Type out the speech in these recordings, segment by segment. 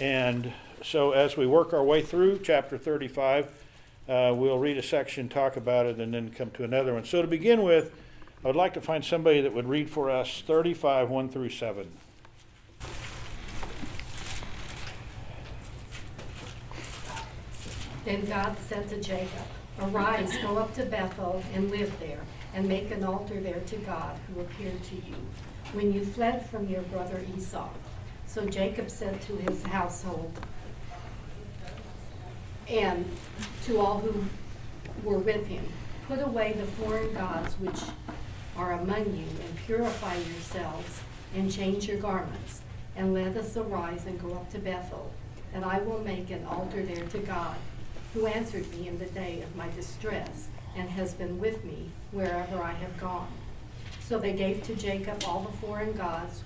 And so as we work our way through chapter 35, uh, we'll read a section, talk about it, and then come to another one. So to begin with, I would like to find somebody that would read for us 35, 1 through 7. Then God said to Jacob, Arise, go up to Bethel and live there, and make an altar there to God who appeared to you when you fled from your brother Esau. So Jacob said to his household and to all who were with him, Put away the foreign gods which are among you, and purify yourselves, and change your garments, and let us arise and go up to Bethel, and I will make an altar there to God who answered me in the day of my distress, and has been with me wherever I have gone. So they gave to Jacob all the foreign gods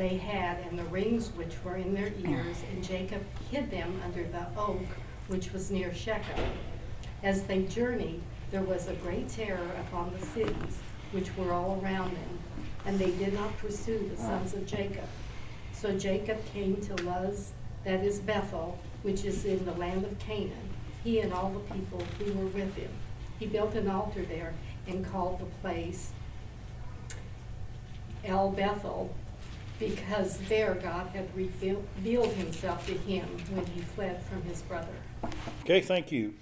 they had, and the rings which were in their ears, and Jacob hid them under the oak which was near Shechem. As they journeyed, there was a great terror upon the cities which were all around them, and they did not pursue the sons of Jacob. So Jacob came to Luz, that is Bethel, which is in the land of Canaan he and all the people who were with him. He built an altar there and called the place El Bethel because there God had revealed himself to him when he fled from his brother. Okay, thank you.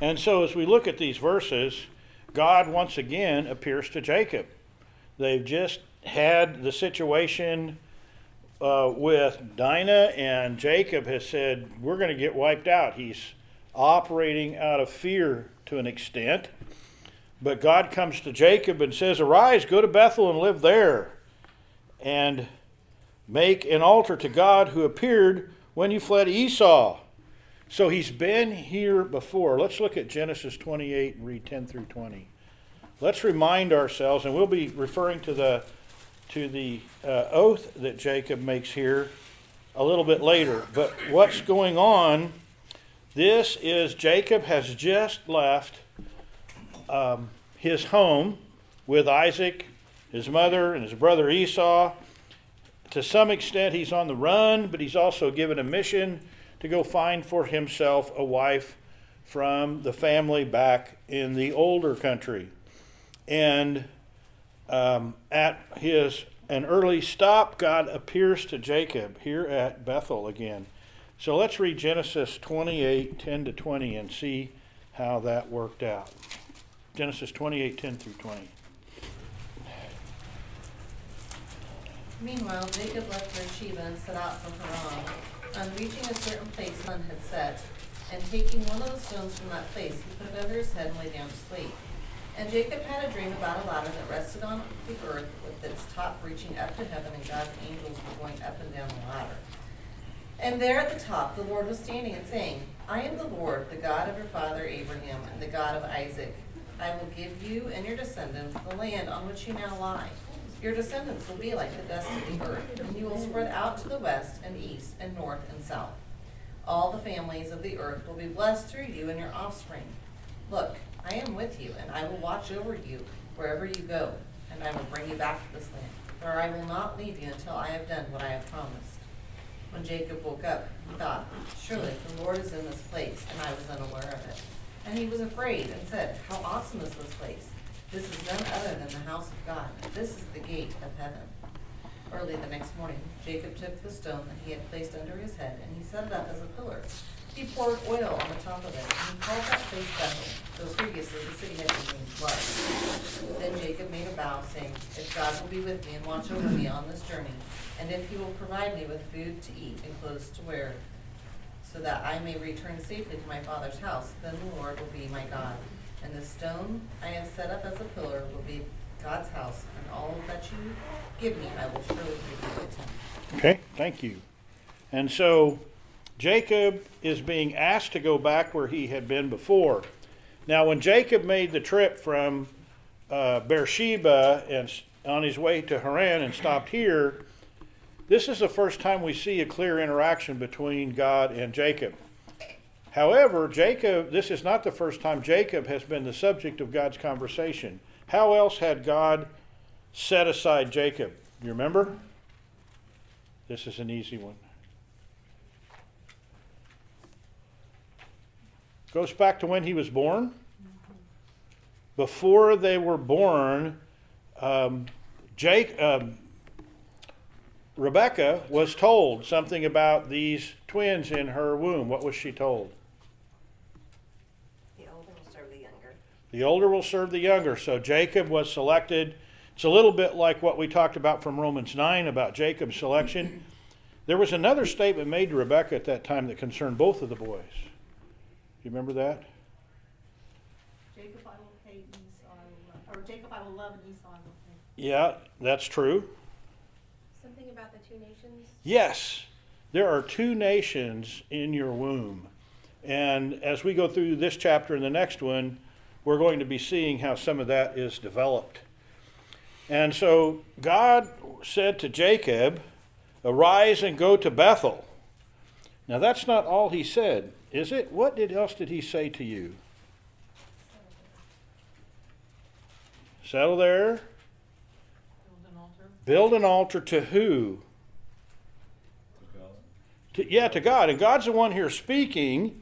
And so as we look at these verses, God once again appears to Jacob. They've just had the situation uh, with Dinah, and Jacob has said, We're going to get wiped out. He's operating out of fear to an extent. But God comes to Jacob and says, Arise, go to Bethel and live there, and make an altar to God who appeared when you fled Esau. So he's been here before. Let's look at Genesis 28 and read 10 through 20. Let's remind ourselves, and we'll be referring to the to the uh, oath that Jacob makes here a little bit later. But what's going on this is Jacob has just left um, his home with Isaac, his mother, and his brother Esau. To some extent, he's on the run, but he's also given a mission to go find for himself a wife from the family back in the older country. And um, at his an early stop, God appears to Jacob here at Bethel again. So let's read Genesis 28 10 to 20 and see how that worked out. Genesis 28 10 through 20. Meanwhile, Jacob left Beersheba and set out for Haran. On reaching a certain place, sun had set, and taking one of the stones from that place, he put it over his head and lay down to sleep. And Jacob had a dream about a ladder that rested on the earth with its top reaching up to heaven, and God's angels were going up and down the ladder. And there at the top, the Lord was standing and saying, I am the Lord, the God of your father Abraham, and the God of Isaac. I will give you and your descendants the land on which you now lie. Your descendants will be like the dust of the earth, and you will spread out to the west and east and north and south. All the families of the earth will be blessed through you and your offspring. Look, I am with you, and I will watch over you wherever you go, and I will bring you back to this land, for I will not leave you until I have done what I have promised. When Jacob woke up, he thought, Surely the Lord is in this place, and I was unaware of it. And he was afraid and said, How awesome is this place! This is none other than the house of God. This is the gate of heaven. Early the next morning, Jacob took the stone that he had placed under his head, and he set it up as a pillar. He poured oil on the top of it, and he called that place Bethel, though previously the city had been named Luz. Then Jacob made a vow, saying, If God will be with me and watch over me on this journey, and if he will provide me with food to eat and clothes to wear, so that I may return safely to my father's house, then the Lord will be my God. And the stone I have set up as a pillar will be God's house, and all that you give me I will surely give you it. Okay, thank you. And so Jacob is being asked to go back where he had been before. Now, when Jacob made the trip from uh, Beersheba and on his way to Haran and stopped here, this is the first time we see a clear interaction between God and Jacob. However, Jacob, this is not the first time Jacob has been the subject of God's conversation. How else had God set aside Jacob? You remember? This is an easy one. Goes back to when he was born. Before they were born, um, Jake, um, Rebecca was told something about these twins in her womb. What was she told? The older will serve the younger. So Jacob was selected. It's a little bit like what we talked about from Romans 9 about Jacob's selection. There was another statement made to Rebecca at that time that concerned both of the boys. Do you remember that? Jacob I will hate, and Esau I will love, or Jacob I will love and Esau I will hate. Yeah, that's true. Something about the two nations? Yes, there are two nations in your womb. And as we go through this chapter and the next one, we're going to be seeing how some of that is developed. And so God said to Jacob, Arise and go to Bethel. Now that's not all he said, is it? What did, else did he say to you? Settle there. Build an altar. Build an altar to who? To, God. yeah, to God. And God's the one here speaking.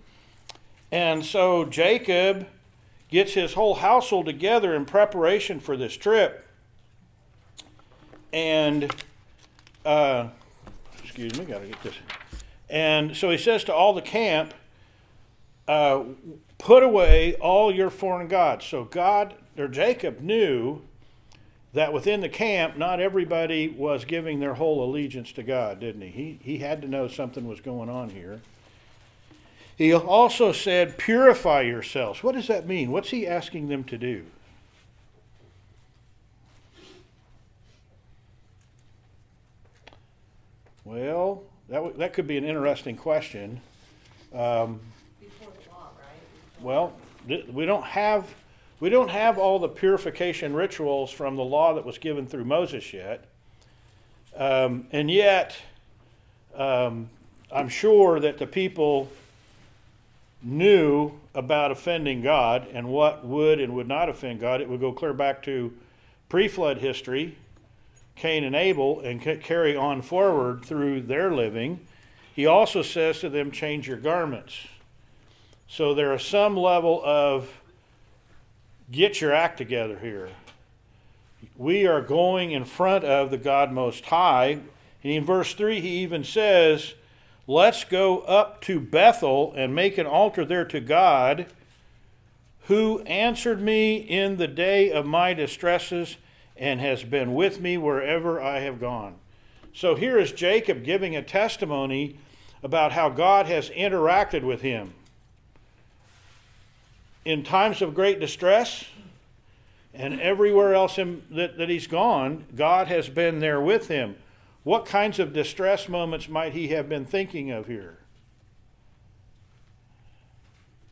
And so Jacob gets his whole household together in preparation for this trip. And, uh, excuse me, gotta get this. And so he says to all the camp, uh, put away all your foreign gods. So God, or Jacob knew that within the camp, not everybody was giving their whole allegiance to God, didn't he? He, he had to know something was going on here. He also said, Purify yourselves. What does that mean? What's he asking them to do? Well, that, w- that could be an interesting question. Um, well, th- we don't have we don't have all the purification rituals from the law that was given through Moses yet, um, and yet um, I'm sure that the people knew about offending God and what would and would not offend God. It would go clear back to pre-flood history, Cain and Abel, and carry on forward through their living. He also says to them, "Change your garments." So there is some level of get your act together here. We are going in front of the God Most High. And in verse 3, he even says, Let's go up to Bethel and make an altar there to God, who answered me in the day of my distresses and has been with me wherever I have gone. So here is Jacob giving a testimony about how God has interacted with him in times of great distress and everywhere else that, that he's gone, God has been there with him. What kinds of distress moments might he have been thinking of here?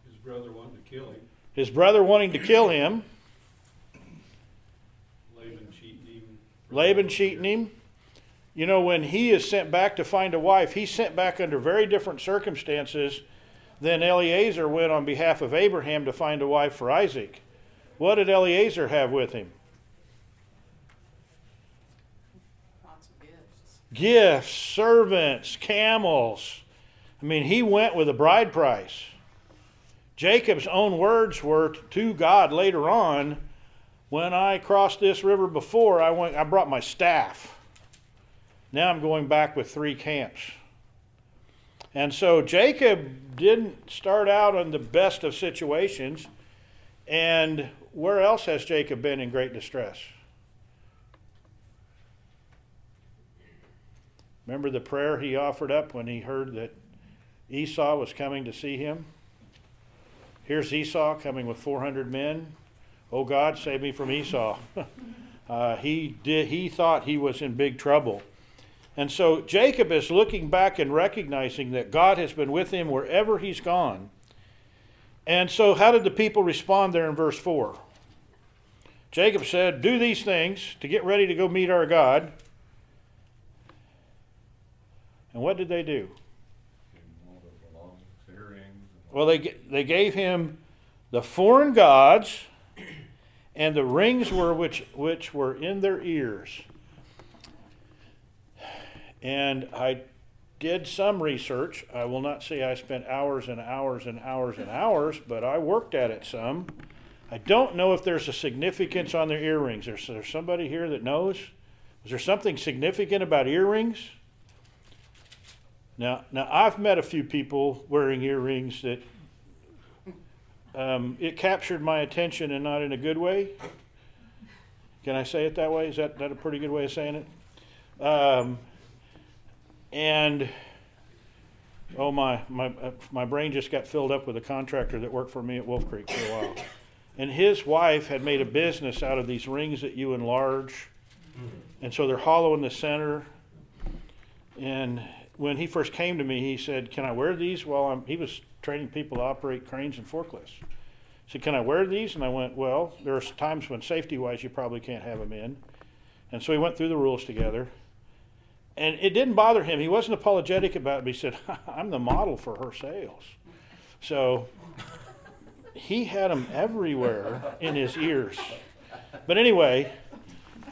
His brother wanted to kill him, His brother wanting to kill him, Laban cheating him. Laban cheating him. You know, when he is sent back to find a wife, he's sent back under very different circumstances than Eliezer went on behalf of Abraham to find a wife for Isaac. What did Eliezer have with him? Lots of gifts. servants, camels. I mean, he went with a bride price. Jacob's own words were to God later on, when I crossed this river before, I went I brought my staff. Now I'm going back with three camps. And so Jacob didn't start out in the best of situations. And where else has Jacob been in great distress? Remember the prayer he offered up when he heard that Esau was coming to see him? Here's Esau coming with 400 men. Oh God, save me from Esau. uh, he did. He thought he was in big trouble, and so Jacob is looking back and recognizing that God has been with him wherever he's gone. And so, how did the people respond there in verse four? Jacob said, "Do these things to get ready to go meet our God." And what did they do? And all the belongings, earrings. and Well, they, they gave him the foreign gods and the rings were which, which were in their ears. And I did some research. I will not say I spent hours and hours and hours and hours, but I worked at it some. I don't know if there's a significance on their earrings. Is there somebody here that knows? Is there something significant about earrings? Now, now I've met a few people wearing earrings that um, it captured my attention and not in a good way. Can I say it that way? Is that, that a pretty good way of saying it? Um, and oh my, my, uh, my brain just got filled up with a contractor that worked for me at Wolf Creek for a while. And his wife had made a business out of these rings that you enlarge. And so they're hollow in the center. And when he first came to me, he said, Can I wear these while I'm. He was training people to operate cranes and forklifts. He said, Can I wear these? And I went, Well, there are times when safety wise you probably can't have them in. And so we went through the rules together. And it didn't bother him. He wasn't apologetic about it, he said, I'm the model for her sales. So he had them everywhere in his ears. But anyway,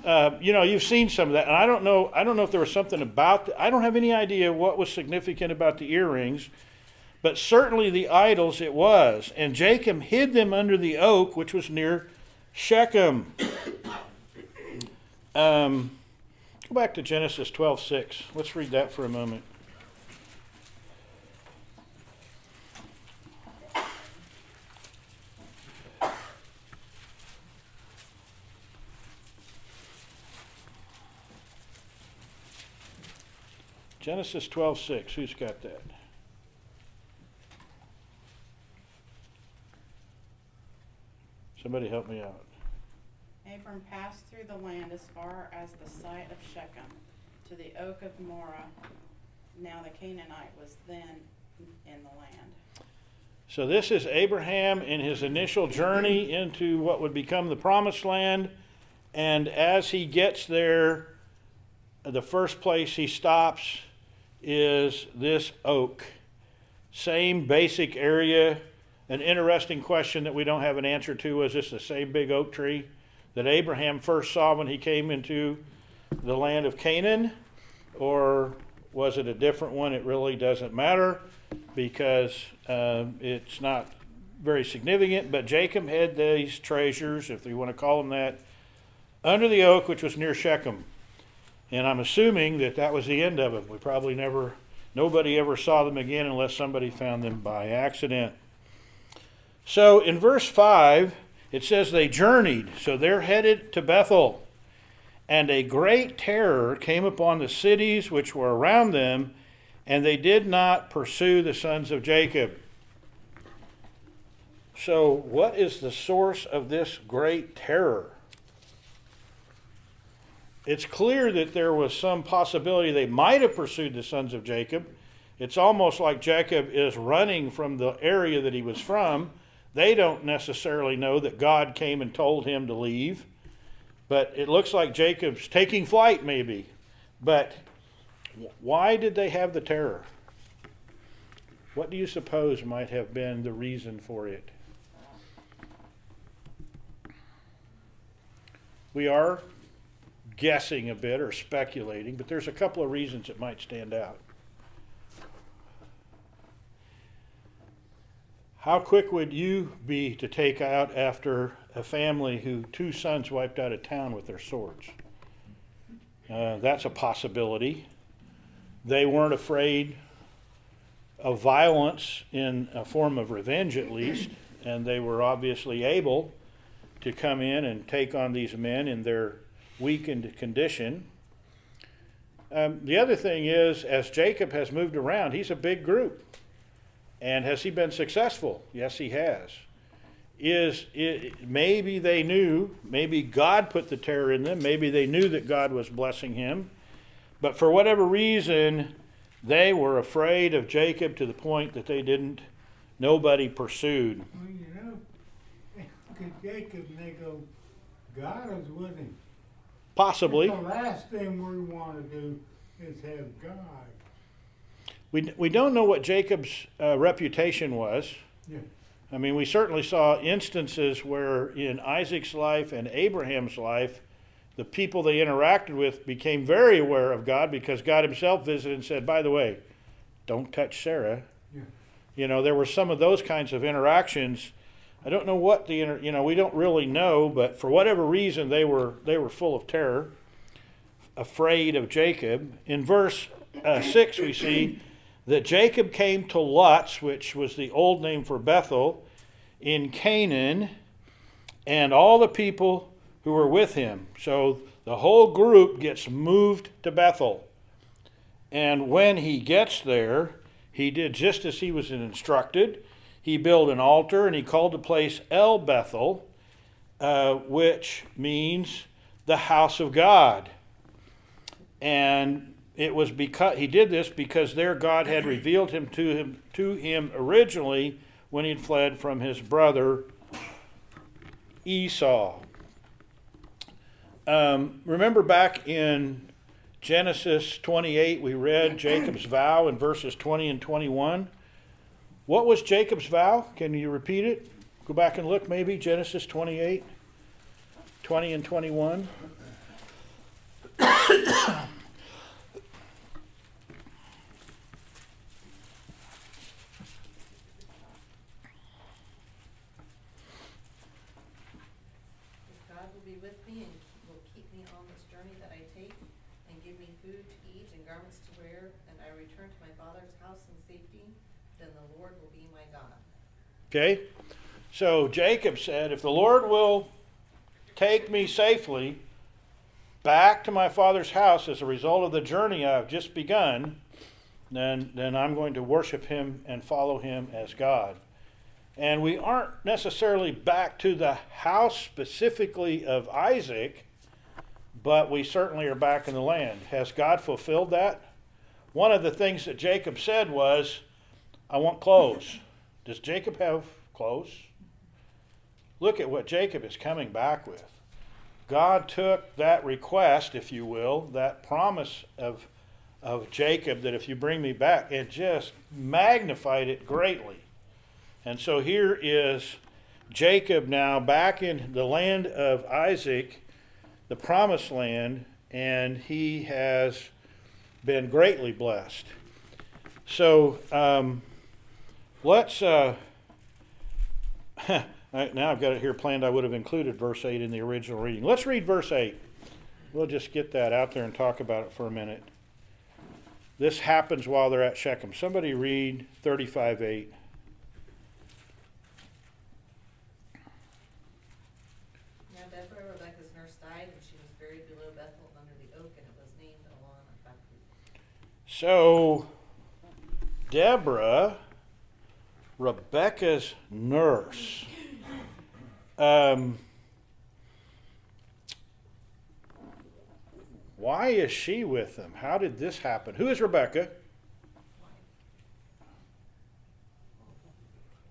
uh, you know, you've seen some of that, and I don't know. I don't know if there was something about. The, I don't have any idea what was significant about the earrings, but certainly the idols it was. And Jacob hid them under the oak, which was near Shechem. Um, go back to Genesis twelve six. Let's read that for a moment. Genesis twelve six. Who's got that? Somebody help me out. Abram passed through the land as far as the site of Shechem, to the oak of Moreh. Now the Canaanite was then in the land. So this is Abraham in his initial journey into what would become the promised land. And as he gets there, the first place he stops is this oak. Same basic area. An interesting question that we don't have an answer to is this the same big oak tree that Abraham first saw when he came into the land of Canaan? Or was it a different one? It really doesn't matter because um, it's not very significant. But Jacob had these treasures, if you want to call them that, under the oak, which was near Shechem. And I'm assuming that that was the end of them. We probably never, nobody ever saw them again unless somebody found them by accident. So in verse 5, it says they journeyed. So they're headed to Bethel. And a great terror came upon the cities which were around them, and they did not pursue the sons of Jacob. So, what is the source of this great terror? It's clear that there was some possibility they might have pursued the sons of Jacob. It's almost like Jacob is running from the area that he was from. They don't necessarily know that God came and told him to leave, but it looks like Jacob's taking flight, maybe. But why did they have the terror? What do you suppose might have been the reason for it? We are guessing a bit or speculating, but there's a couple of reasons it might stand out. How quick would you be to take out after a family who two sons wiped out of town with their swords? Uh, that's a possibility. They weren't afraid of violence in a form of revenge, at least, and they were obviously able to come in and take on these men in their weakened condition. Um, the other thing is, as Jacob has moved around, he's a big group. And has he been successful? Yes, he has. Is it, maybe they knew, maybe God put the terror in them, maybe they knew that God was blessing him, but for whatever reason, they were afraid of Jacob to the point that they didn't, nobody pursued. Well, you know, look at Jacob and they go, God is with him. Possibly. The last thing we want to do is have God. We, we don't know what Jacob's uh, reputation was. Yeah. I mean, we certainly saw instances where in Isaac's life and Abraham's life, the people they interacted with became very aware of God because God Himself visited and said, By the way, don't touch Sarah. Yeah. You know, there were some of those kinds of interactions. I don't know what the inter, you know, we don't really know, but for whatever reason they were they were full of terror, afraid of Jacob. In verse uh, 6 we see that Jacob came to Luz, which was the old name for Bethel, in Canaan, and all the people who were with him. So the whole group gets moved to Bethel. And when he gets there, he did just as he was instructed. He built an altar and he called the place El Bethel, uh, which means the house of God. And it was because he did this because there God had revealed him to him to him originally when he had fled from his brother Esau. Um, remember back in Genesis 28, we read Jacob's vow in verses 20 and 21. What was Jacob's vow? Can you repeat it? Go back and look, maybe. Genesis 28, 20 and 21. If God will be with me and will keep me on this journey that I take, and give me food to eat and garments to wear, and I return to my father's house in safety, then the Lord will be my God. Okay? So Jacob said, If the Lord will take me safely back to my father's house as a result of the journey I've just begun, then, then I'm going to worship him and follow him as God. And we aren't necessarily back to the house specifically of Isaac, but we certainly are back in the land. Has God fulfilled that? One of the things that Jacob said was, I want clothes. Does Jacob have clothes? Look at what Jacob is coming back with. God took that request, if you will, that promise of, of Jacob that if you bring me back, and just magnified it greatly. And so here is Jacob now back in the land of Isaac, the promised land, and he has been greatly blessed. So um, let's. Uh, now I've got it here planned. I would have included verse 8 in the original reading. Let's read verse 8. We'll just get that out there and talk about it for a minute. This happens while they're at Shechem. Somebody read 35 8. Now Deborah, Rebekah's nurse, died, and she was buried below Bethel under the oak, and it was named Elon So, Deborah, Rebecca's nurse, um, why is she with them? How did this happen? Who is Rebecca?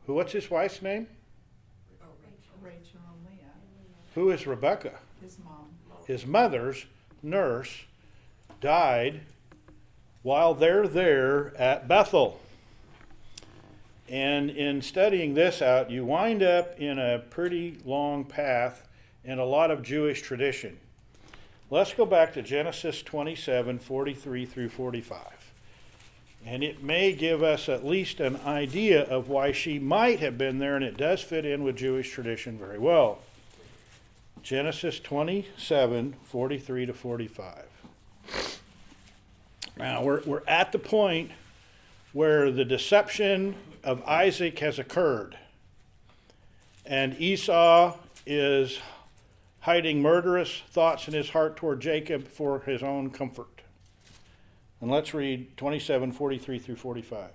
Who? What's his wife's name? Rachel and Leah, Who is Rebecca? his mom. His mother's nurse died while they're there at Bethel. And in studying this out, you wind up in a pretty long path in a lot of Jewish tradition. Let's go back to Genesis 27 43 through 45. And it may give us at least an idea of why she might have been there, and it does fit in with Jewish tradition very well. Genesis 27 43 to 45. Now, we're, we're at the point where the deception of Isaac has occurred. And Esau is hiding murderous thoughts in his heart toward Jacob for his own comfort. And let's read 27 43 through 45.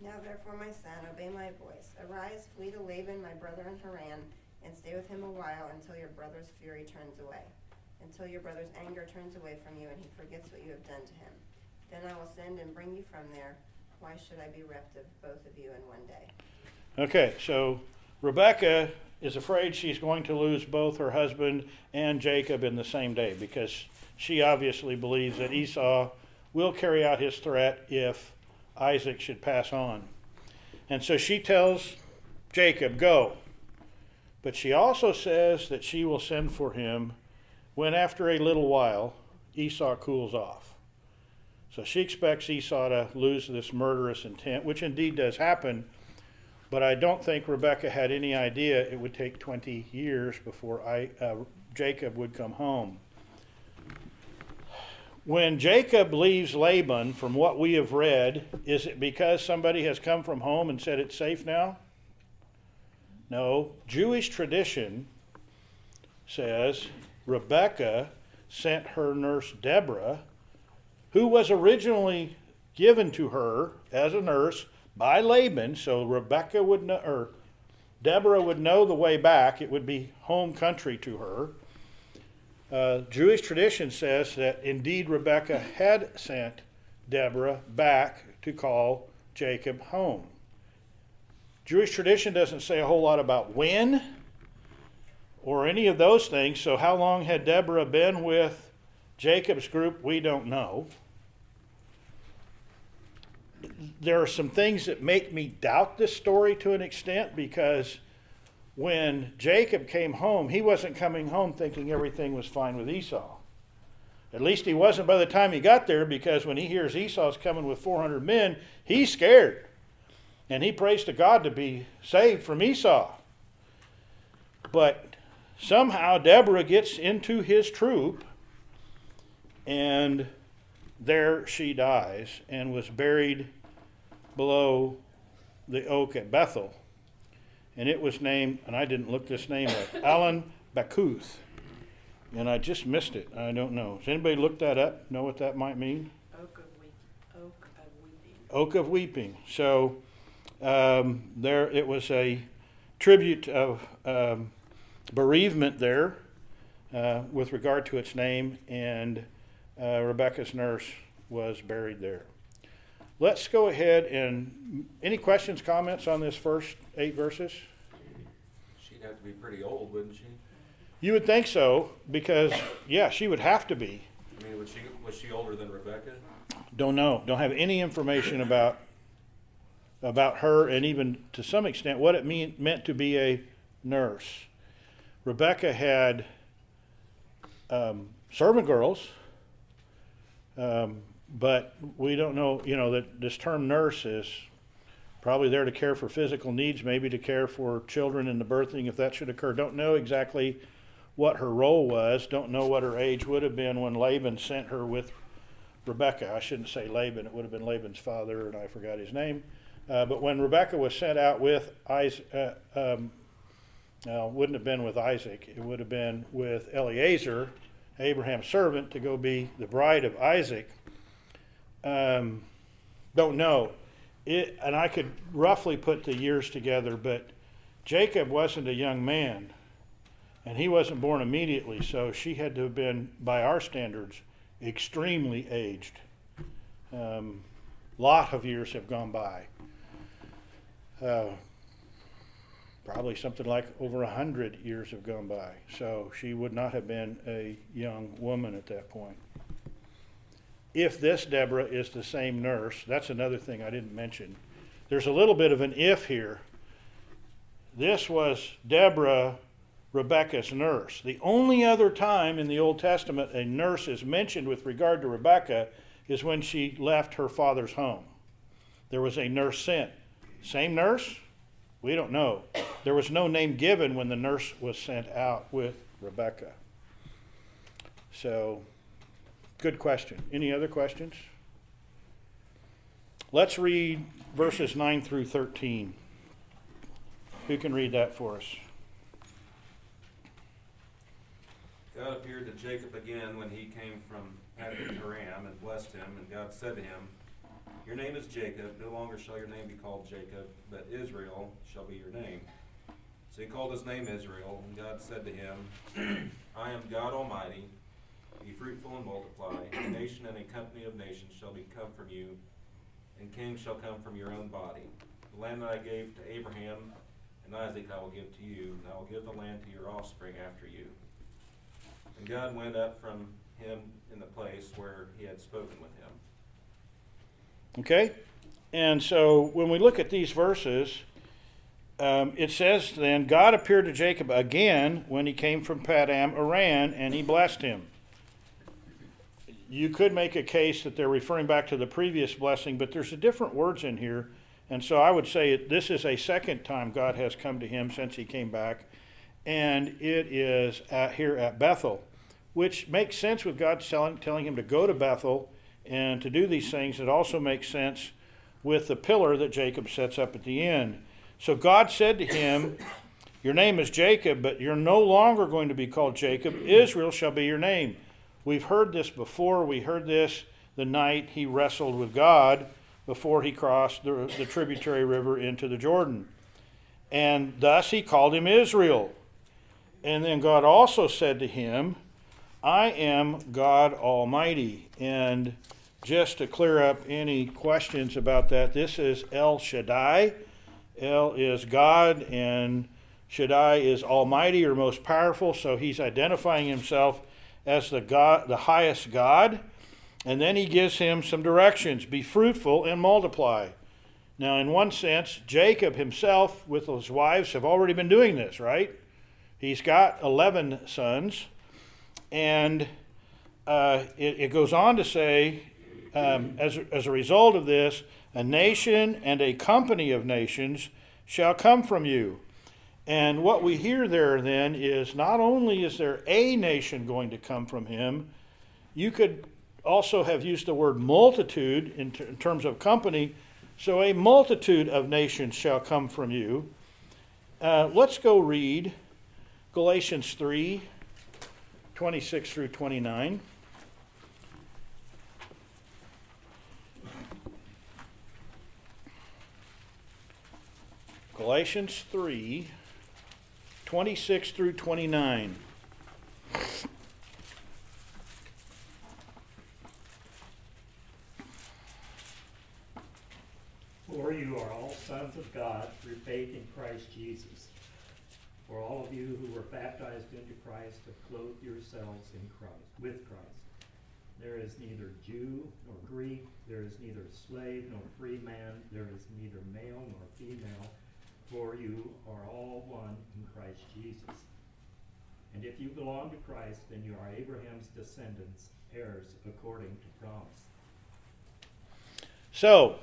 Now therefore, my son, obey my voice. Arise, flee to Laban, my brother in Haran, and stay with him a while until your brother's fury turns away, until your brother's anger turns away from you and he forgets what you have done to him. Then I will send and bring you from there. Why should I be reft of both of you in one day? Okay, so Rebecca is afraid she's going to lose both her husband and Jacob in the same day because she obviously believes that Esau will carry out his threat if Isaac should pass on. And so she tells Jacob, Go. But she also says that she will send for him when, after a little while, Esau cools off. So she expects Esau to lose this murderous intent, which indeed does happen. But I don't think Rebecca had any idea it would take 20 years before I, uh, Jacob would come home. When Jacob leaves Laban, from what we have read, is it because somebody has come from home and said it's safe now? No. Jewish tradition says Rebecca sent her nurse Deborah, who was originally given to her as a nurse by Laban, so Rebecca would know, or Deborah would know the way back. It would be home country to her. Uh, Jewish tradition says that indeed Rebecca had sent Deborah back to call Jacob home. Jewish tradition doesn't say a whole lot about when or any of those things, so how long had Deborah been with Jacob's group? We don't know. There are some things that make me doubt this story to an extent because when Jacob came home, he wasn't coming home thinking everything was fine with Esau. At least he wasn't by the time he got there because when he hears Esau's coming with 400 men, he's scared. And he prays to God to be saved from Esau. But somehow Deborah gets into his troop, and there she dies and was buried below the oak at Bethel. And it was named, and I didn't look this name up, Allon Bacuth. And I just missed it. I don't know. Has anybody looked that up? Know what that might mean? Oak of weep, oak of weeping. Oak of Weeping. So um, there, it was a tribute of um, bereavement there uh, with regard to its name, and uh, Rebecca's nurse was buried there. Let's go ahead and any questions, comments on this first eight verses? She'd have to be pretty old, wouldn't she? You would think so, because yeah, she would have to be. I mean, was she, was she older than Rebecca? Don't know. Don't have any information about about her, and even to some extent what it mean, meant to be a nurse. Rebecca had um, servant girls, um, but we don't know. You know that this term nurse is probably there to care for physical needs, maybe to care for children in the birthing if that should occur. Don't know exactly what her role was. Don't know what her age would have been when Laban sent her with Rebecca. I shouldn't say Laban, it would have been Laban's father, and I forgot his name. Uh, but when Rebecca was sent out with Isaac, uh, um, no, wouldn't have been with Isaac, it would have been with Eliezer, Abraham's servant, to go be the bride of Isaac. Um, don't know. It, and I could roughly put the years together, but Jacob wasn't a young man, and he wasn't born immediately, so she had to have been, by our standards, extremely aged. Um, lot of years have gone by. Uh, probably something like over a hundred years have gone by. So she would not have been a young woman at that point. If this Deborah is the same nurse, that's another thing I didn't mention. There's a little bit of an if here. This was Deborah, Rebecca's nurse. The only other time in the Old Testament a nurse is mentioned with regard to Rebecca is when she left her father's home. There was a nurse sent. Same nurse? We don't know. There was no name given when the nurse was sent out with Rebecca. So, good question. Any other questions? Let's read verses 9 through 13. Who can read that for us? God appeared to Jacob again when he came from Paddan Aram and blessed him, and God said to him, Your name is Jacob, no longer shall your name be called Jacob, but Israel shall be your name. So he called his name Israel, and God said to him, I am God Almighty, be fruitful and multiply, a nation and a company of nations shall become from you, and kings shall come from your own body. The land that I gave to Abraham and Isaac I will give to you, and I will give the land to your offspring after you. And God went up from him in the place where he had spoken with him. Okay? And so when we look at these verses, um, it says then God appeared to Jacob again when he came from Paddan Aram and he blessed him. you could make a case that they're referring back to the previous blessing, but there's a different words in here. And so I would say this is a second time God has come to him since he came back. And it is at, here at Bethel, which makes sense with God telling, telling him to go to Bethel and to do these things. It also makes sense with the pillar that Jacob sets up at the end. So God said to him, Your name is Jacob, but you're no longer going to be called Jacob. Israel shall be your name. We've heard this before. We heard this the night he wrestled with God before he crossed the, the tributary river into the Jordan. And thus he called him Israel. And then God also said to him, I am God Almighty. And just to clear up any questions about that, this is El Shaddai. El is God, and Shaddai is Almighty or most powerful. So he's identifying himself as the God, the highest God. And then he gives him some directions: be fruitful and multiply. Now, in one sense, Jacob himself, with his wives, have already been doing this, right? He's got 11 sons. And uh, it, it, goes on to say, um, as, as a result of this, a nation and a company of nations shall come from you. And what we hear there then is not only is there a nation going to come from him, you could also have used the word multitude in, in terms of company. So a multitude of nations shall come from you. Uh, let's go read Galatians 3 26 through 29. Galatians 3 26 through 29. For you are all sons of God through faith in Christ Jesus. For all of you who were baptized into Christ have clothed yourselves in Christ, with Christ. There is neither Jew nor Greek, there is neither slave nor free man, there is neither male nor female, for you are all one in Christ Jesus. And if you belong to Christ, then you are Abraham's descendants, heirs according to promise. So,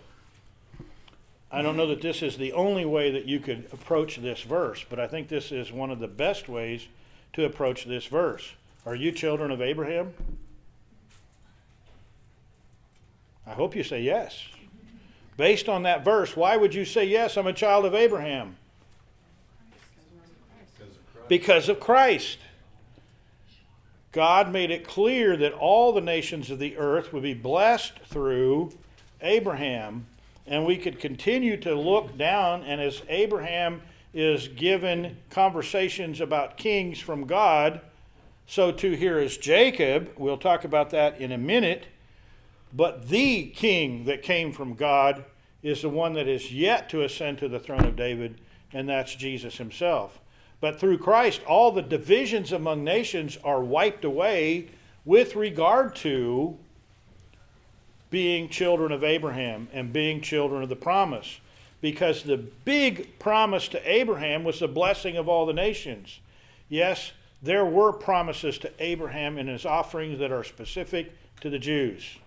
I don't know that this is the only way that you could approach this verse, but I think this is one of the best ways to approach this verse. Are you children of Abraham? I hope you say yes. Based on that verse, why would you say, Yes, I'm a child of Abraham? Because of Christ. God made it clear that all the nations of the earth would be blessed through Abraham and we could continue to look down, and as Abraham is given conversations about kings from God, so too here is Jacob. We'll talk about that in a minute. But the king that came from God is the one that is yet to ascend to the throne of David, and that's Jesus himself. But through Christ, all the divisions among nations are wiped away with regard to being children of Abraham and being children of the promise. Because the big promise to Abraham was the blessing of all the nations. Yes, there were promises to Abraham and his offerings that are specific to the Jews,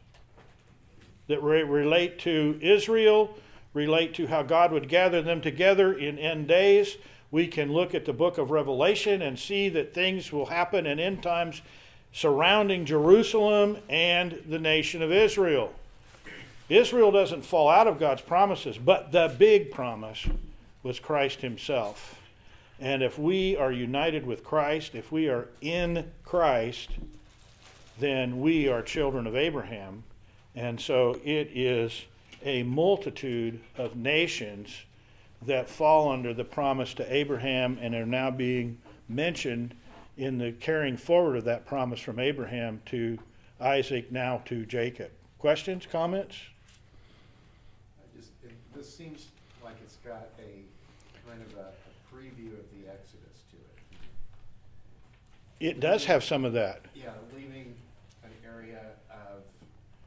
that re- relate to Israel, relate to how God would gather them together in end days. We can look at the book of Revelation and see that things will happen in end times surrounding Jerusalem and the nation of Israel. Israel doesn't fall out of God's promises, but the big promise was Christ Himself. And if we are united with Christ, if we are in Christ, then we are children of Abraham. And so it is a multitude of nations that fall under the promise to Abraham and are now being mentioned in the carrying forward of that promise from Abraham to Isaac, now to Jacob. Questions, comments? I just, it, this seems like it's got a kind of a, a preview of the Exodus to it. It does have some of that. Yeah, leaving an area of,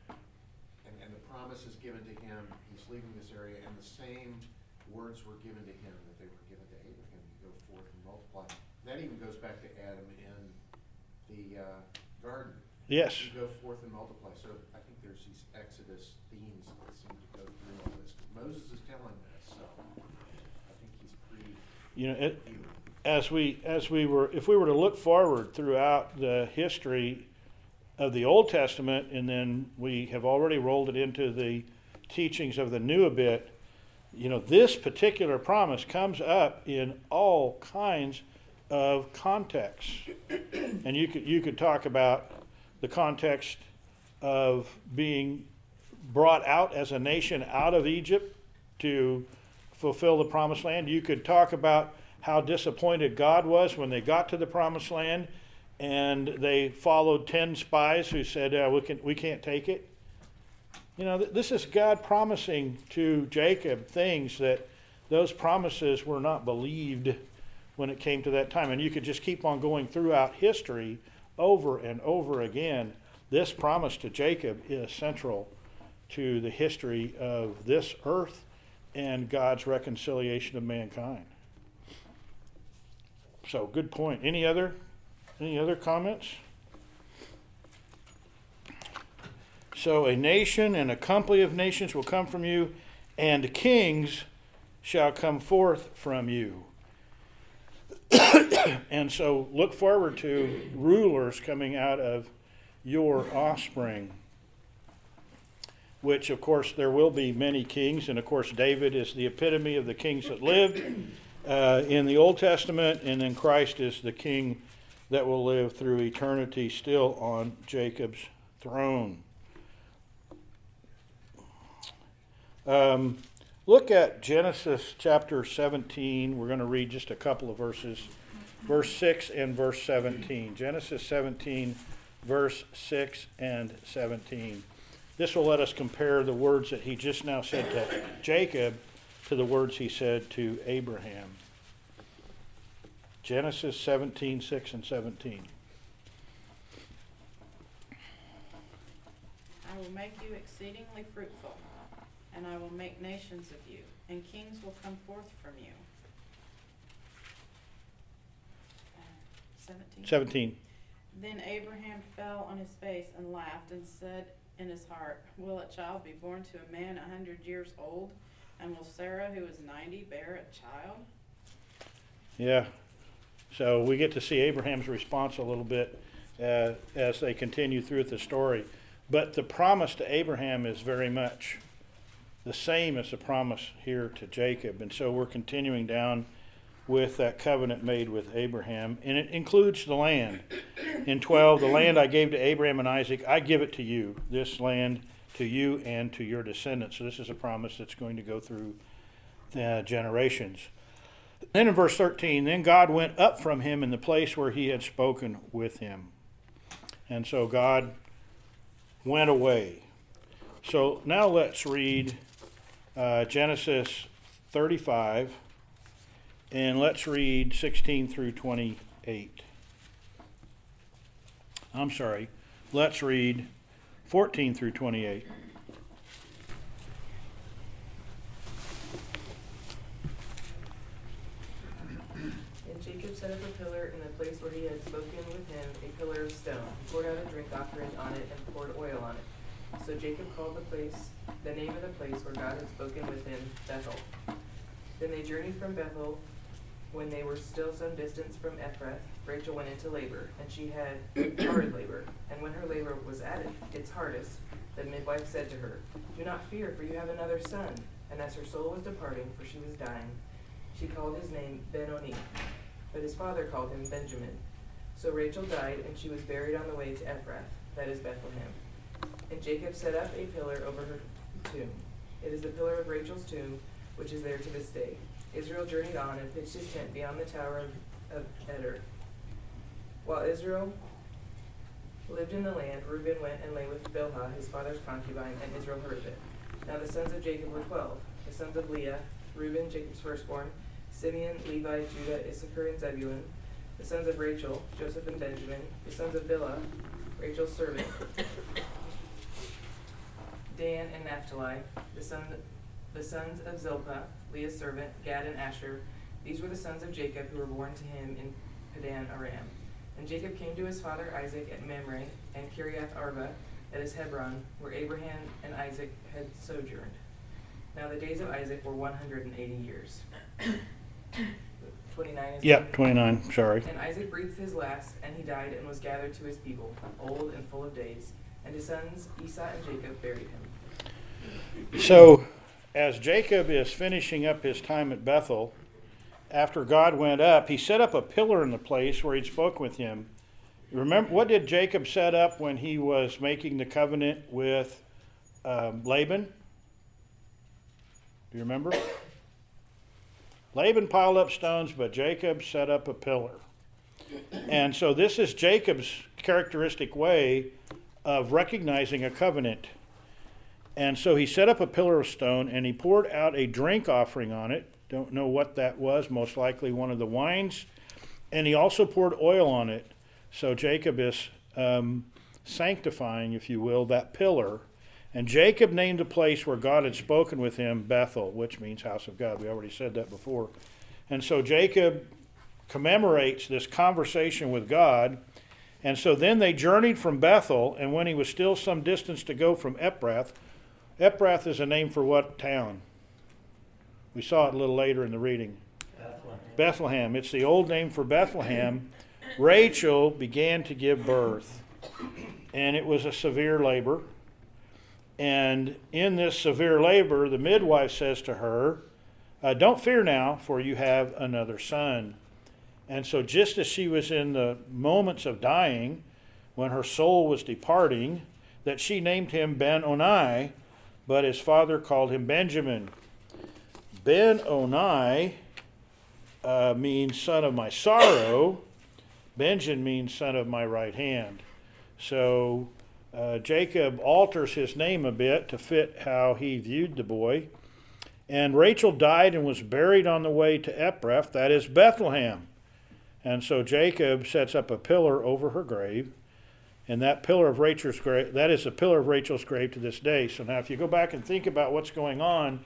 and, and the promise is given to him, he's leaving this area, and the same words were given to him that they were given to Abraham, to go forth and multiply. That even goes back to Adam in the, uh, garden, Yes. You go forth and multiply. So I think there's these Exodus themes that seem to go through all this. Moses is telling this, so I think he's pretty You know, it, as we as we were if we were to look forward throughout the history of the Old Testament and then we have already rolled it into the teachings of the new a bit you know this particular promise comes up in all kinds of contexts and you could you could talk about the context of being brought out as a nation out of Egypt to fulfill the promised land. You could talk about how disappointed God was when they got to the promised land and they followed 10 spies who said, uh, we, can, we can't take it. You know, th- this is God promising to Jacob things that those promises were not believed when it came to that time. And you could just keep on going throughout history over and over again. This promise to Jacob is central to the history of this earth and God's reconciliation of mankind. So, good point. Any other any other comments? So, a nation and a company of nations will come from you, and kings shall come forth from you. and so, look forward to rulers coming out of your offspring. Which, of course, there will be many kings, and of course, David is the epitome of the kings that lived uh, in the Old Testament, and then Christ is the king that will live through eternity still on Jacob's throne. Um, look at Genesis chapter 17. We're going to read just a couple of verses, verse 6 and verse 17. Genesis 17, verse 6 and 17. This will let us compare the words that he just now said to Jacob to the words he said to Abraham. Genesis 17, 6 and 17. I will make you exceedingly fruitful, and I will make nations of you, and kings will come forth from you. Seventeen? 17. Then Abraham fell on his face and laughed and said in his heart, Will a child be born to a man a hundred years old? And will Sarah, who is ninety, bear a child? Yeah. So we get to see Abraham's response a little bit uh, as they continue through the story. But the promise to Abraham is very much the same as the promise here to Jacob. And so we're continuing down with that covenant made with Abraham. And it includes the land. In 12, the land I gave to Abraham and Isaac, I give it to you, this land to you and to your descendants. So this is a promise that's going to go through the generations. Then in verse 13, then God went up from him in the place where he had spoken with him. And so God went away. So now let's read uh, Genesis 35 and let's read 16 through 28. I'm sorry, let's read 14 through 28. And Jacob set up a pillar in the place where he had spoken with him, a pillar of stone. He poured out a drink offering on it and poured oil on it. So Jacob called the place, the name of the place where God had spoken with him, Bethel. Then they journeyed from Bethel. When they were still some distance from Ephrath, Rachel went into labor, and she had hard labor. And when her labor was at its hardest, the midwife said to her, Do not fear, for you have another son. And as her soul was departing, for she was dying, she called his name Benoni, but his father called him Benjamin. So Rachel died, and she was buried on the way to Ephrath, that is Bethlehem. And Jacob set up a pillar over her tomb. It is the pillar of Rachel's tomb, which is there to this day. Israel journeyed on and pitched his tent beyond the tower of, Eder. While Israel lived in the land, Reuben went and lay with Bilhah, his father's concubine, and Israel heard of it. Now the sons of Jacob were twelve. The sons of Leah, Reuben, Jacob's firstborn, Simeon, Levi, Judah, Issachar, and Zebulun. The sons of Rachel, Joseph and Benjamin. The sons of Bilhah, Rachel's servant, Dan and Naphtali. The, son, the sons of Zilpah, Leah's servant, Gad and Asher. These were the sons of Jacob who were born to him in Paddan Aram. And Jacob came to his father Isaac at Mamre and Kiriath Arba, that is Hebron, where Abraham and Isaac had sojourned. Now the days of Isaac were one hundred and eighty years. Twenty-nine is. Yep, 29, sorry. And Isaac breathed his last, and he died and was gathered to his people, old and full of days. And his sons Esau and Jacob buried him. So, as Jacob is finishing up his time at Bethel, after God went up, he set up a pillar in the place where he'd spoke with him. Remember, what did Jacob set up when he was making the covenant with um, Laban? Do you remember? Laban piled up stones, but Jacob set up a pillar. And so, this is Jacob's characteristic way of recognizing a covenant. And so he set up a pillar of stone and he poured out a drink offering on it. Don't know what that was, most likely one of the wines. And he also poured oil on it. So Jacob is um, sanctifying, if you will, that pillar. And Jacob named the place where God had spoken with him Bethel, which means house of God. We already said that before. And so Jacob commemorates this conversation with God. And so then they journeyed from Bethel, and when he was still some distance to go from Ephrath, Ephrath is a name for what town? We saw it a little later in the reading. Bethlehem. Bethlehem. It's the old name for Bethlehem. Rachel began to give birth, and it was a severe labor. And in this severe labor, the midwife says to her, uh, Don't fear now, for you have another son. And so, just as she was in the moments of dying, when her soul was departing, that she named him Ben Oni, but his father called him Benjamin. Ben Oni uh, means son of my sorrow. Benjamin means son of my right hand. So uh, Jacob alters his name a bit to fit how he viewed the boy. And Rachel died and was buried on the way to Ephrath, that is Bethlehem. And so Jacob sets up a pillar over her grave. And that pillar of Rachel's grave, that is a pillar of Rachel's grave to this day. So now, if you go back and think about what's going on,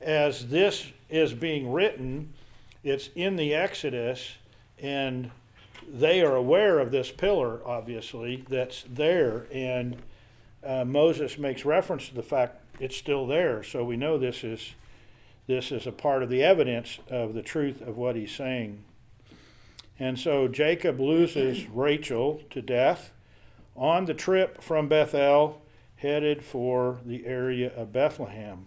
as this is being written, it's in the Exodus, and they are aware of this pillar, obviously, that's there. And uh, Moses makes reference to the fact it's still there. So we know this is this is a part of the evidence of the truth of what he's saying. And so Jacob loses Rachel to death on the trip from Bethel, headed for the area of Bethlehem.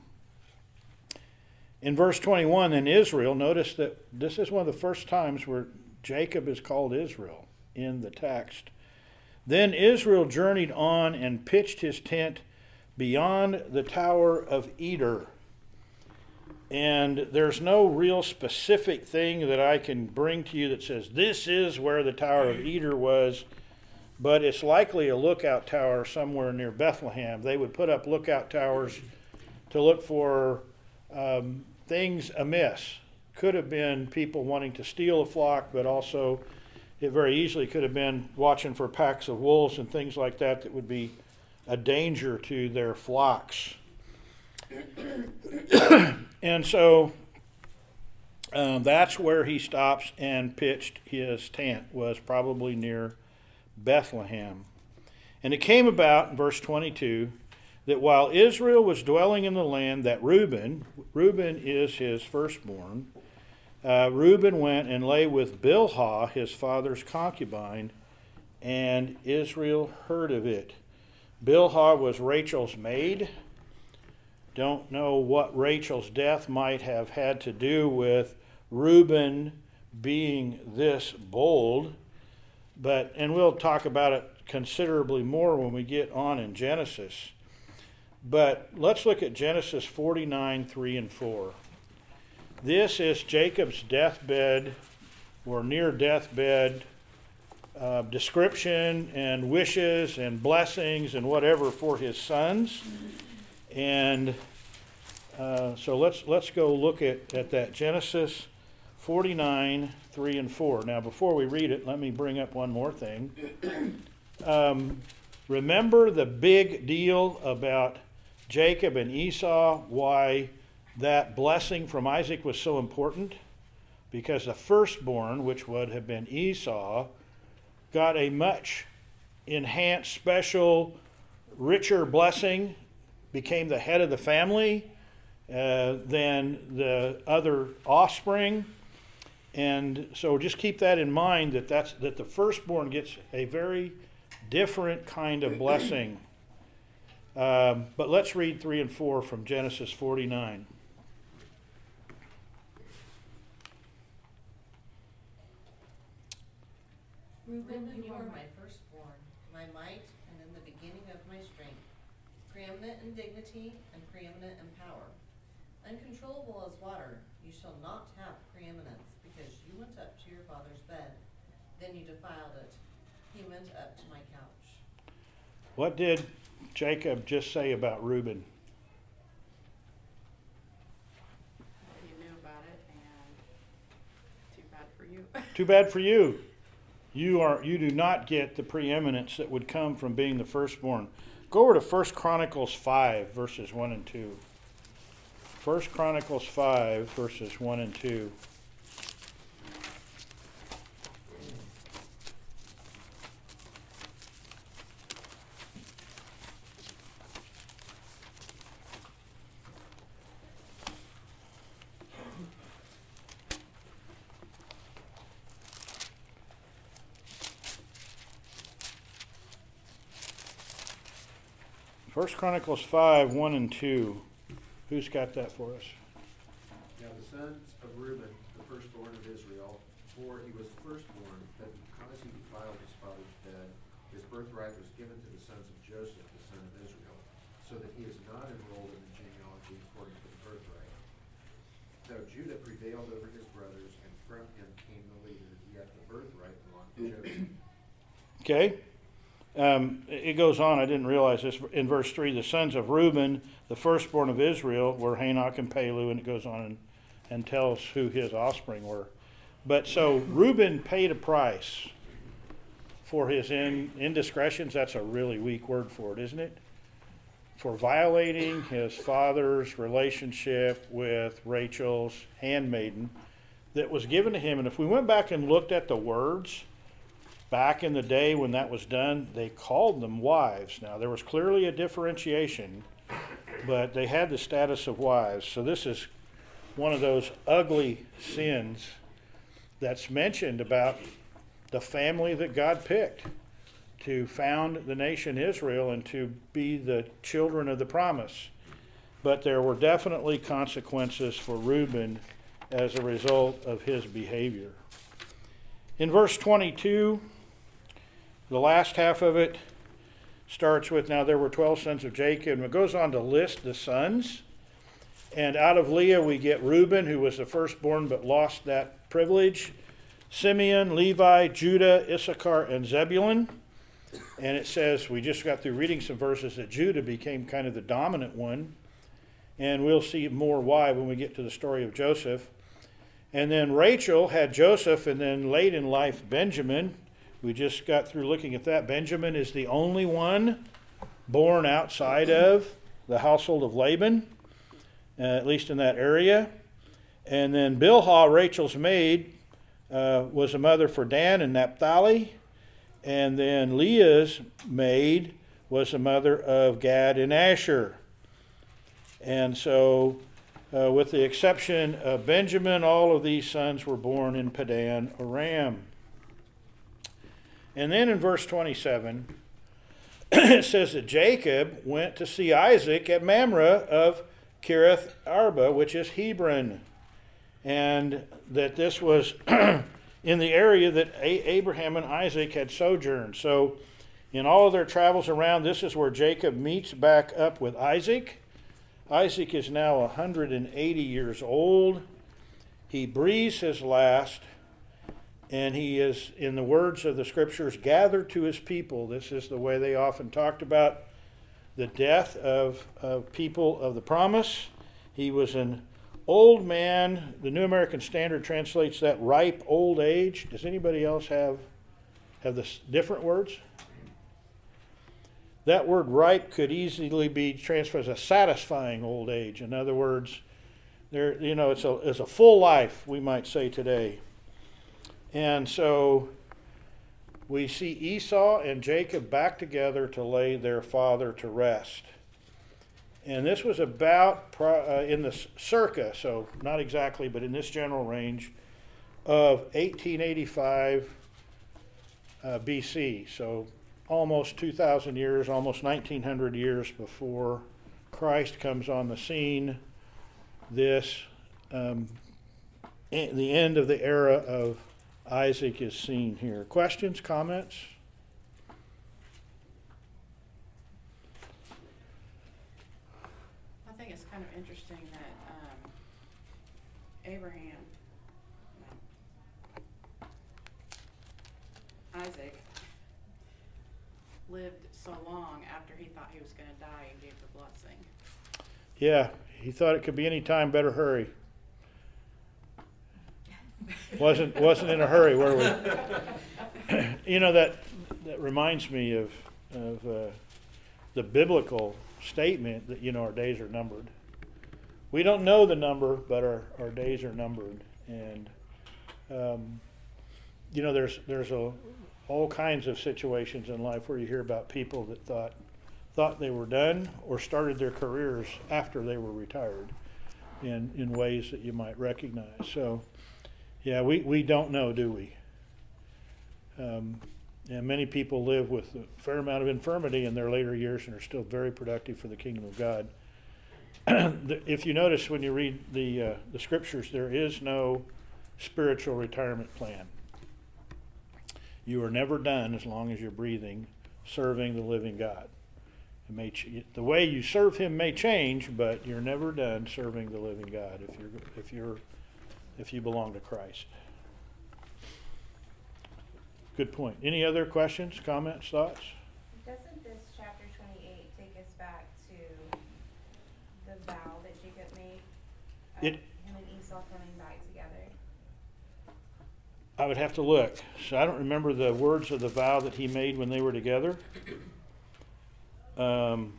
In verse 21, in Israel, notice that this is one of the first times where Jacob is called Israel in the text. Then Israel journeyed on and pitched his tent beyond the Tower of Eder. And there's no real specific thing that I can bring to you that says this is where the Tower of Eder was, but it's likely a lookout tower somewhere near Bethlehem. They would put up lookout towers to look for um, things amiss. Could have been people wanting to steal a flock, but also it very easily could have been watching for packs of wolves and things like that that would be a danger to their flocks. and so um, that's where he stops and pitched his tent, was probably near Bethlehem. And it came about, in verse 22, that while Israel was dwelling in the land, that Reuben, Reuben is his firstborn, uh, Reuben went and lay with Bilhah, his father's concubine, and Israel heard of it. Bilhah was Rachel's maid. Don't know what Rachel's death might have had to do with Reuben being this bold, but and we'll talk about it considerably more when we get on in Genesis. But let's look at Genesis 49, 3 and 4. This is Jacob's deathbed or near deathbed uh, description and wishes and blessings and whatever for his sons. And uh, so let's let's go look at, at that Genesis 49, 3 and 4. Now, before we read it, let me bring up one more thing. Um, remember the big deal about Jacob and Esau, why that blessing from Isaac was so important? Because the firstborn, which would have been Esau, got a much enhanced, special, richer blessing, became the head of the family uh, than the other offspring. And so just keep that in mind that that's that the firstborn gets a very different kind of blessing. Um, but let's read 3 and 4 from Genesis 49. Reuben, you are my firstborn, my might, and in the beginning of my strength, preeminent in dignity and preeminent in power. Uncontrollable as water, you shall not have preeminence, because you went up to your father's bed, then you defiled it. He went up to my couch. What did Jacob just say about Reuben? You knew about it and too bad for you. Too bad for you. You are you do not get the preeminence that would come from being the firstborn. Go over to 1 Chronicles 5 verses 1 and 2. 1 Chronicles 5 verses 1 and 2. First Chronicles 5, 1 and 2. Who's got that for us? Now the sons of Reuben, the firstborn of Israel, for he was firstborn, that because he defiled his father's bed, his birthright was given to the sons of Joseph, the son of Israel, so that he is not enrolled in the genealogy according to the birthright. Though Judah prevailed over his brothers, and from him came the leader, yet the birthright belonged to Joseph. Okay. Um, it goes on, I didn't realize this. In verse 3, the sons of Reuben, the firstborn of Israel, were Hanoch and Pallu, and it goes on and, and tells who his offspring were. But so Reuben paid a price for his in, indiscretions. That's a really weak word for it, isn't it? For violating his father's relationship with Rachel's handmaiden that was given to him. And if we went back and looked at the words, back in the day when that was done, they called them wives. Now, there was clearly a differentiation, but they had the status of wives. So, this is one of those ugly sins that's mentioned about the family that God picked to found the nation Israel and to be the children of the promise. But there were definitely consequences for Reuben as a result of his behavior. In verse 22, the last half of it starts with Now there were 12 sons of Jacob, and it goes on to list the sons. And out of Leah, we get Reuben, who was the firstborn but lost that privilege, Simeon, Levi, Judah, Issachar, and Zebulun. And it says, we just got through reading some verses, that Judah became kind of the dominant one. And we'll see more why when we get to the story of Joseph. And then Rachel had Joseph, and then late in life, Benjamin. We just got through looking at that. Benjamin is the only one born outside of the household of Laban, uh, at least in that area. And then Bilhah, Rachel's maid, uh, was a mother for Dan and Naphtali. And then Leah's maid was a mother of Gad and Asher. And so, uh, with the exception of Benjamin, all of these sons were born in Paddan Aram. And then in verse 27, it says that Jacob went to see Isaac at Mamre of Kiriath Arba, which is Hebron. And that this was in the area that Abraham and Isaac had sojourned. So, in all of their travels around, this is where Jacob meets back up with Isaac. Isaac is now 180 years old. He breathes his last, and he is, in the words of the scriptures, gathered to his people. This is the way they often talked about the death of, of people of the promise. He was an old man. The New American Standard translates that ripe old age. Does anybody else have have the different words? That word ripe could easily be transferred as a satisfying old age. In other words, there you know it's a it's a full life we might say today. And so we see Esau and Jacob back together to lay their father to rest. And this was about uh, in the circa, so not exactly, but in this general range of 1885 uh, BC. So almost 2,000 years, almost 1900 years before Christ comes on the scene. This, um, the end of the era of Isaac is seen here. Questions, comments? I think it's kind of interesting that, um, Abraham, no, Isaac lived so long after he thought he was gonna die and gave the blessing. Yeah, he thought it could be any time. Better hurry. Wasn't wasn't in a hurry, were we? you know that that reminds me of of uh, the biblical statement that you know our days are numbered. We don't know the number, but our, our days are numbered, and um, you know there's there's a all kinds of situations in life where you hear about people that thought thought they were done or started their careers after they were retired in, in ways that you might recognize. So, yeah, we, we don't know, do we? Um, and many people live with a fair amount of infirmity in their later years and are still very productive for the kingdom of God. If you notice when you read the, uh, the scriptures, there is no spiritual retirement plan. You are never done as long as you're breathing, serving the living God. Ch- the way you serve Him may change, but you're never done serving the living God if you're if you're if you belong to Christ. Good point. Any other questions, comments, thoughts? Doesn't this chapter twenty-eight take us back to the vow that Jacob made? It- Him and Esau coming back together? I would have to look. So I don't remember the words of the vow that he made when they were together. Um,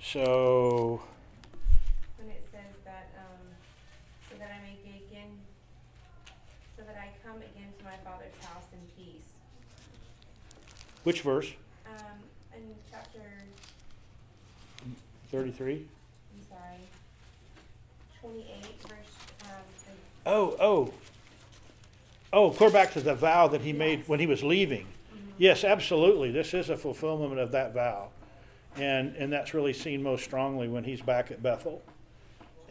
so When it says that, um, so that I may get again, so that I come again to my father's house in peace. Which verse? Um, in chapter, 33? I'm sorry, twenty-eight, verse, um, the Oh, oh. Oh, clear back to the vow that he made when he was leaving. Yes, absolutely. This is a fulfillment of that vow. And, and that's really seen most strongly when he's back at Bethel.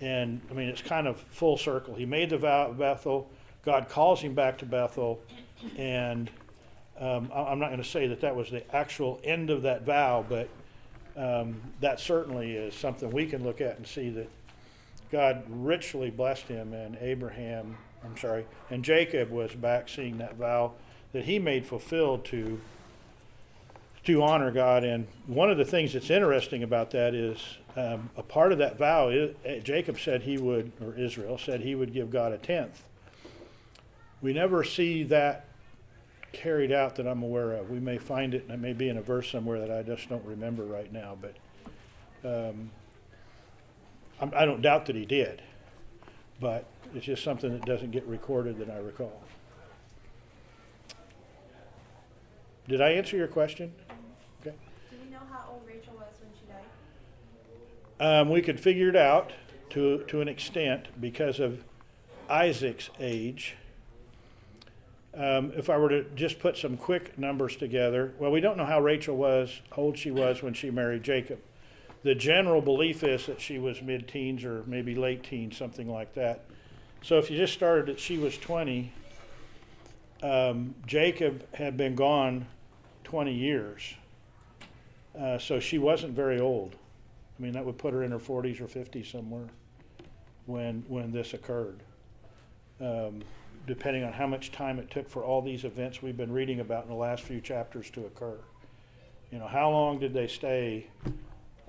And, I mean, it's kind of full circle. He made the vow at Bethel. God calls him back to Bethel. And um, I- I'm not going to say that that was the actual end of that vow, but um, that certainly is something we can look at and see that God richly blessed him, and Abraham, I'm sorry, and Jacob was back seeing that vow that he made fulfilled to to honor God. And one of the things that's interesting about that is um, a part of that vow. Is, uh, Jacob said he would, or Israel said he would give God a tenth. We never see that carried out that I'm aware of. We may find it, and it may be in a verse somewhere that I just don't remember right now, but. Um, I'm- I don't doubt that he did, but it's just something that doesn't get recorded that I recall. Did I answer your question? Okay. Do we know how old Rachel was when she died? Um, we could figure it out to, to an extent because of Isaac's age. Um, if I were to just put some quick numbers together, well, we don't know how Rachel was, old she was when she married Jacob. The general belief is that she was mid teens or maybe late teens, something like that. So if you just started that she was 20, um, Jacob had been gone 20 years. Uh, so she wasn't very old. I mean, that would put her in her 40s or 50s somewhere when when this occurred. Um, depending on how much time it took for all these events we've been reading about in the last few chapters to occur. You know, how long did they stay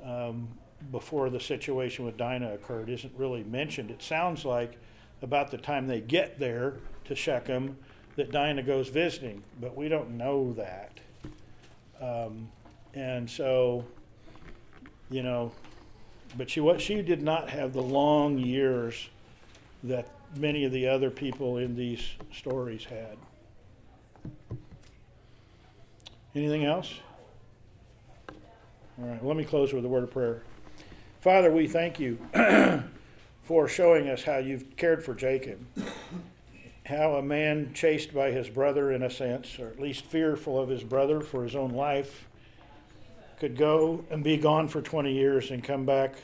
um, before the situation with Dinah occurred isn't really mentioned. It sounds like about the time they get there to Shechem that Dinah goes visiting, but we don't know that. Um, and so, you know, but she was, she did not have the long years that many of the other people in these stories had. Anything else? All right, let me close with a word of prayer. Father, we thank you for showing us how you've cared for Jacob. How a man chased by his brother, in a sense, or at least fearful of his brother for his own life, could go and be gone for 20 years and come back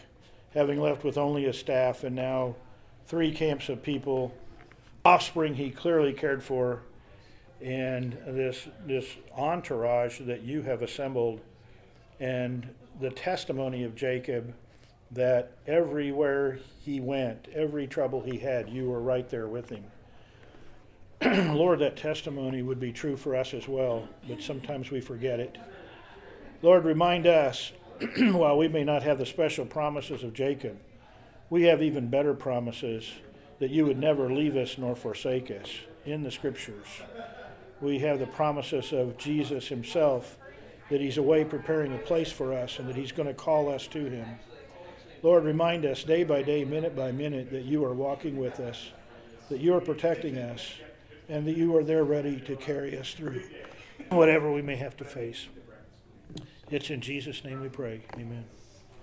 having left with only a staff and now three camps of people, offspring he clearly cared for, and this, this entourage that you have assembled, and the testimony of Jacob that everywhere he went, every trouble he had, you were right there with him. Lord, that testimony would be true for us as well, but sometimes we forget it. Lord, remind us, while we may not have the special promises of Jacob, we have even better promises that you would never leave us nor forsake us in the scriptures. We have the promises of Jesus himself that he's away preparing a place for us and that he's going to call us to him. Lord, remind us day by day, minute by minute, that you are walking with us, that you are protecting us, and that you are there ready to carry us through whatever we may have to face. It's in Jesus' name we pray. Amen.